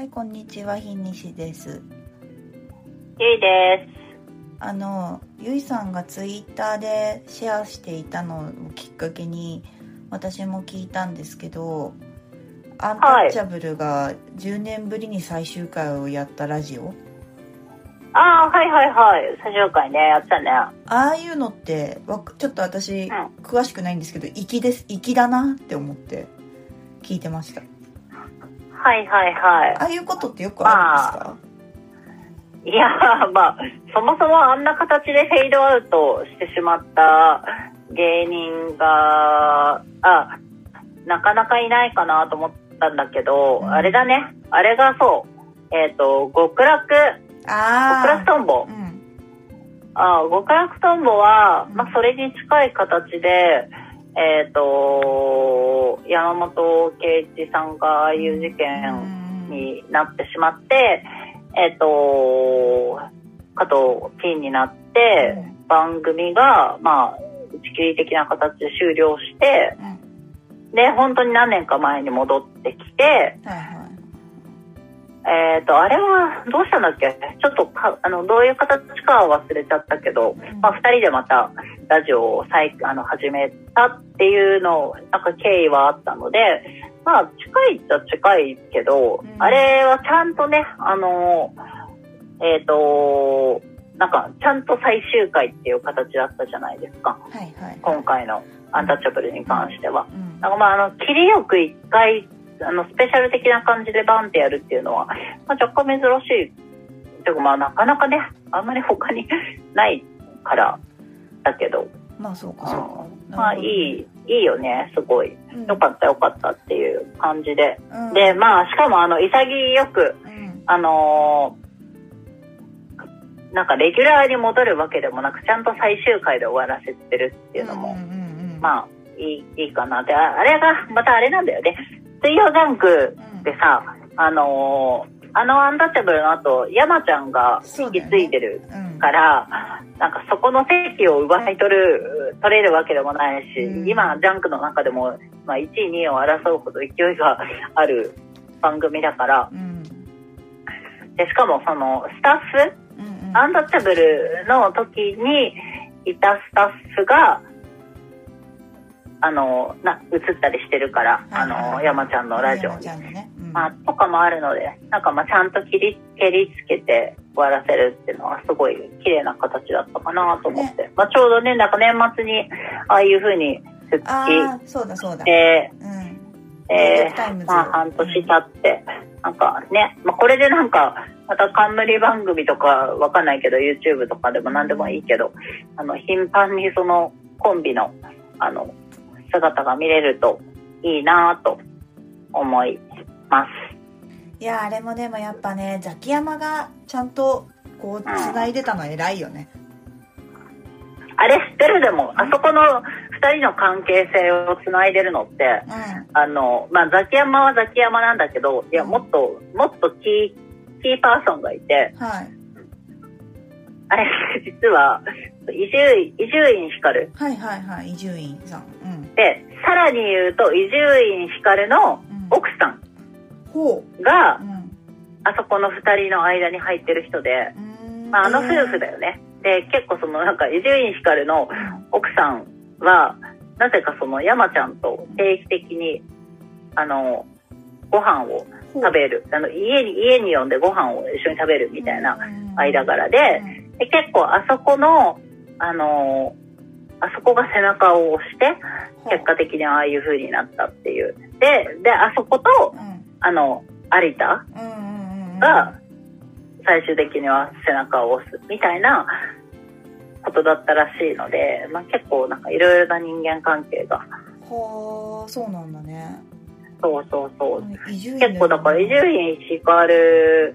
はい、こんにちは、ひにしです。ゆいです。あの、ゆいさんがツイッターでシェアしていたのをきっかけに、私も聞いたんですけど、アンタッチャブルが10年ぶりに最終回をやったラジオ、ああ、はいはいはい。最終回ね、やってたね。ああいうのって、わちょっと私、ん詳しくないんですけど、粋です、粋だなって思って聞いてました。はいはいはああいうことってよくあるんですか？い。いやー、まあ、そもそもあんな形でフェードアウトしてしまった芸人が、あ、なかなかいないかなと思ったんだけど、うんあれだね。あれがそう。えっ、と、極楽、極楽ああとんぼ。うん。あ極楽とんぼは、うんまあ、それに近い形で、えっ、と、山本圭一さんがああいう事件になってしまって、えっ、と、加藤金になって、うん番組が、まあ、打ち切り的な形で終了して、うんで、本当に何年か前に戻ってきて、はいはい。えっ、と、あれはどうしたんだっけ？ちょっとか、あの、どういう形かは忘れちゃったけど、うんまあ、二人でまたラジオを再、あの、始めたっていうの、なんか経緯はあったので、まあ、近いっちゃ近いけど、うんあれはちゃんとね、あの、えっ、と、なんか、ちゃんと最終回っていう形だったじゃないですか。はいはい。今回のアンタッチャブルに関しては。うんなんかまあ、あの、切りよく一回、あの、スペシャル的な感じでバンってやるっていうのは、まあ、若干珍しい。ていうかまあ、なかなかね、あんまり他にないから、だけど、まあそうかそうか。まあ、いい、いいよね、すごい。うん。よかったよかったっていう感じで。うんで、まあ、しかもあの、潔く、うん。あのーなんかレギュラーに戻るわけでもなく、ちゃんと最終回で終わらせてるっていうのも、まあ、いい、いいかな。で、ああれが、またあれなんだよね。水曜ジャンクでさ、あのーあのアンタッチャブルの後、山ちゃんが引き継いでるうん、から、なんかそこの席を奪い取る、取れるわけでもないし、うん。今、ジャンクの中でも、まあ、1位、2位を争うほど勢いがある番組だから、うん。で、しかもその、スタッフ、うんうん、アンタッチャブルの時にいたスタッフが、あの、な、映ったりしてるから、あの、山ちゃんのラジオにね。うんまあ、とかもあるので、なんかまあちゃんと切り、蹴りつけて終わらせるっていうのはすごい綺麗な形だったかなと思って。まあちょうどね、なんか年末にああいう風に復あ帰あ、そうだそうだ。して、うん。えー、まあ半年経って、なんかね、まあこれでなんか、また冠番組とかわかんないけど、YouTube とかでも何でもいいけど、あの、頻繁にそのコンビの、あの、姿が見れるといいなと思います。いや、あれもでもやっぱね、ザキヤマがちゃんとこう、繋いでたの偉いよね。あれ知ってる？でも、あそこの二人の関係性をつないでるのって、うあの、まあ、ザキヤマはザキヤマなんだけど、いや、もっと、もっとキー、キーパーソンがいて、ん。はい。あれ、実は、伊集院、伊集院光はいはいはい、伊集院さん。うん。で、さらに言うと、伊集院光のうん、奥さんほがう。う、ん。あそこの二人の間に入ってる人で、まあ、あの夫婦だよね。で、結構その、なんか、伊集院光の奥さんは、なぜかその山ちゃんと定期的に、あの、ご飯を食べる。あの、家に、家に呼んでご飯を一緒に食べるみたいな間柄で、で結構あそこの、あの、あそこが背中を押して、結果的にああいう風になったっていう。で、で、あそこと、うん。あの、有田。が、最終的には背中を押すみたいなことだったらしいので、まあ結構なんかいろいろな人間関係が、はあ、そうなんだね。そうそうそう。結構だから伊集院光う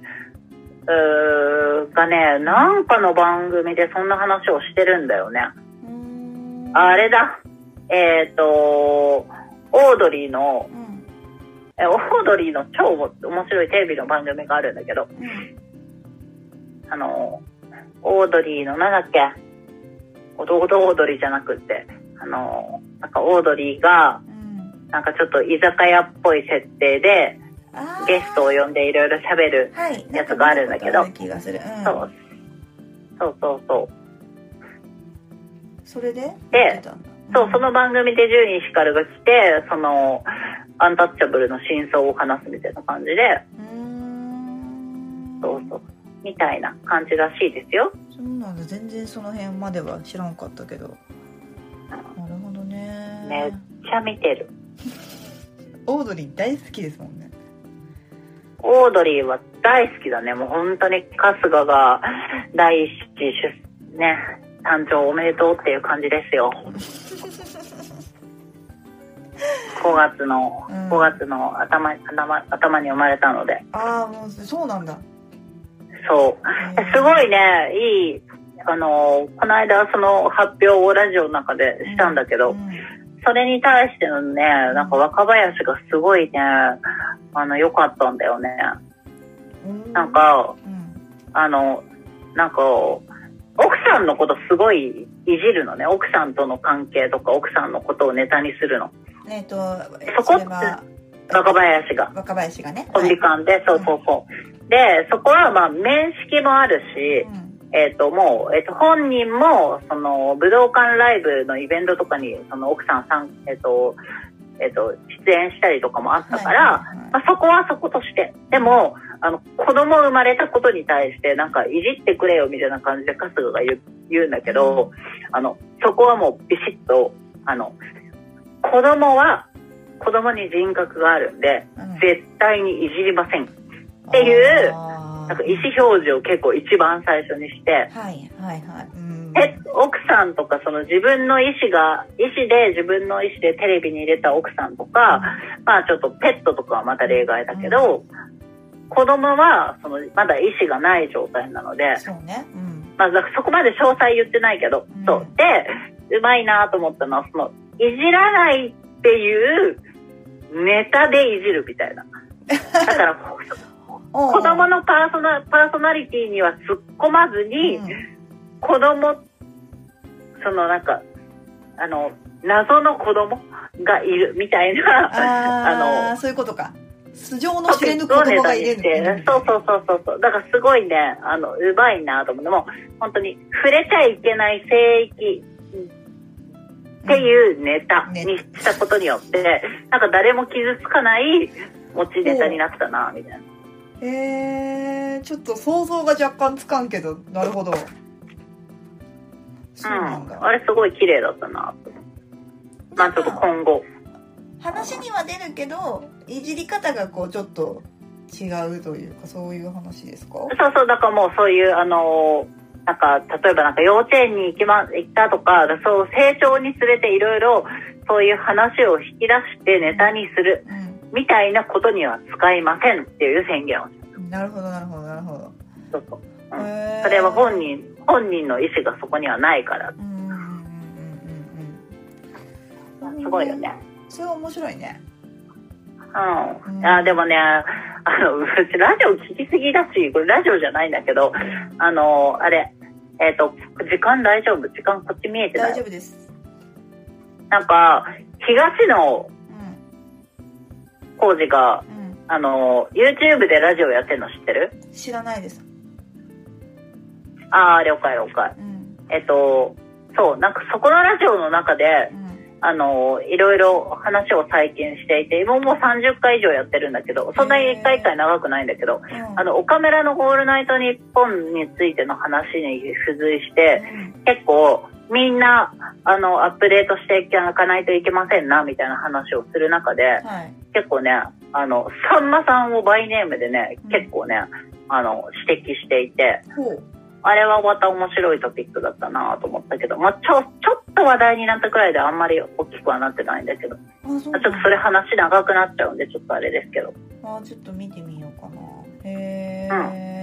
ーがね、なんかの番組でそんな話をしてるんだよね。あれだ。えっ、と、オードリーの、うん。えオードリーの超面白いテレビの番組があるんだけど、うん。あの、オードリーのなんだっけ、おどおどオードリーじゃなくって、あの、なんかオードリーが、うん。なんかちょっと居酒屋っぽい設定で、ゲストを呼んでいろいろ喋るはい。やつがあるんだけど。そうそうそうそれで？でそう、その番組で獣院ヒカルが来て、その、アンタッチャブルの真相を話すみたいな感じで、うそうそう、みたいな感じらしいですよ。そうなんだ。全然その辺までは知らんかったけど。なるほどね。めっちゃ見てる。オードリー大好きですもんね。オードリーは大好きだね。もう本当に春日が第一子出、ね、誕生おめでとうっていう感じですよ。5月の、うん5月の頭、頭、頭に生まれたので。ああもうそうなんだそう。へーすごいね、いい、あの、この間その発表をラジオの中でしたんだけど、うんそれに対してのね、なんか若林がすごいね、あの、良かったんだよね。うんなんか、うんあの、なんか、奥さんのことすごいいじるのね。奥さんとの関係とか奥さんのことをネタにするの。えっ、とそこれは若林が。若林がねコンビ間で、そうそうそう。で、そこはまあ面識もあるし、うんえっ、と、もう、えっ、と、本人も、その、武道館ライブのイベントとかに、その、奥さんさん、えっ、と、えっ、と、出演したりとかもあったから、はいはいはいまあ、そこはそことして。でも、あの、子供生まれたことに対して、なんか、いじってくれよ、みたいな感じで春日が言う言うんだけど、あの、そこはもうビシッと、あの、子供は、子供に人格があるんで、うん。絶対にいじりません。っていうなんか意思表示を結構一番最初にして、はいはいはい。うん。え、奥さんとかその自分の意思が、意思で自分の意思でテレビに入れた奥さんとか、まあちょっとペットとかはまた例外だけど、子供はそのまだ意思がない状態なので、そうね。うん。まあそこまで詳細言ってないけど、うん。そう。で、うまいなと思ったのは、その、いじらないっていうネタでいじるみたいな。だから、子供のパーソナパーソナリティには突っ込まずに、うん。子供、そのなんか、あの、謎の子供がいるみたいな、あ ああそういうことか素性の、の知れぬがいるのそうそうそうそうそう。だからすごいね、あの、うまいなと思って、もう本当に触れちゃいけない聖域っていうネタにしたことによって、なんか誰も傷つかない持ちネタになったな、みたいな。へえちょっと想像が若干つかんけどなるほどそうなんだ、うん。あれすごい綺麗だったな。まあちょっと今後。話には出るけどいじり方がこうちょっと違うというかそういう話ですか？そうそう、だからもうそういう、あのーなんか、例えばなんか幼稚園に行きま、行ったとか、そう成長につれていろいろそういう話を引き出してネタにするみたいなことには使いませんっていう宣言をなるほどなるほどなるほど。そうそう。うん。それは本人、本人の意思がそこにはないから。うんうんうんうんうんうん。すごいよね。それは面白いねうん。うんあでもね、あの、う ちラジオ聞きすぎだし、これラジオじゃないんだけど、あの、あれ、えっ、と、時間大丈夫？時間こっち見えてない？大丈夫です。なんか、東野うん。浩二が、うん。あの、YouTube でラジオやってるの知ってる？知らないです。ああ、了解了解。うん。えっと、そう、なんかそこのラジオの中で、うんあの、いろいろ話を再建していて、今もう30回以上やってるんだけど、そんなに1回1回長くないんだけど、うん。あの、岡村のオールナイトニッポンについての話に付随して、結構、みんな、あの、アップデートしていかないといけませんな、みたいな話をする中で、はい。結構ね、あの、さんまさんをバイネームでねうん、結構ね、あの、指摘していて、あれはまた面白いトピックだったなと思ったけど、まあ、ちょ、ちょ話題になったくらいであんまり大きくはなってないんだけど、あそうちょっとそれ話長くなっちゃうんで、ちょっとあれですけど。あちょっと見てみようかな。へえ、なるほどな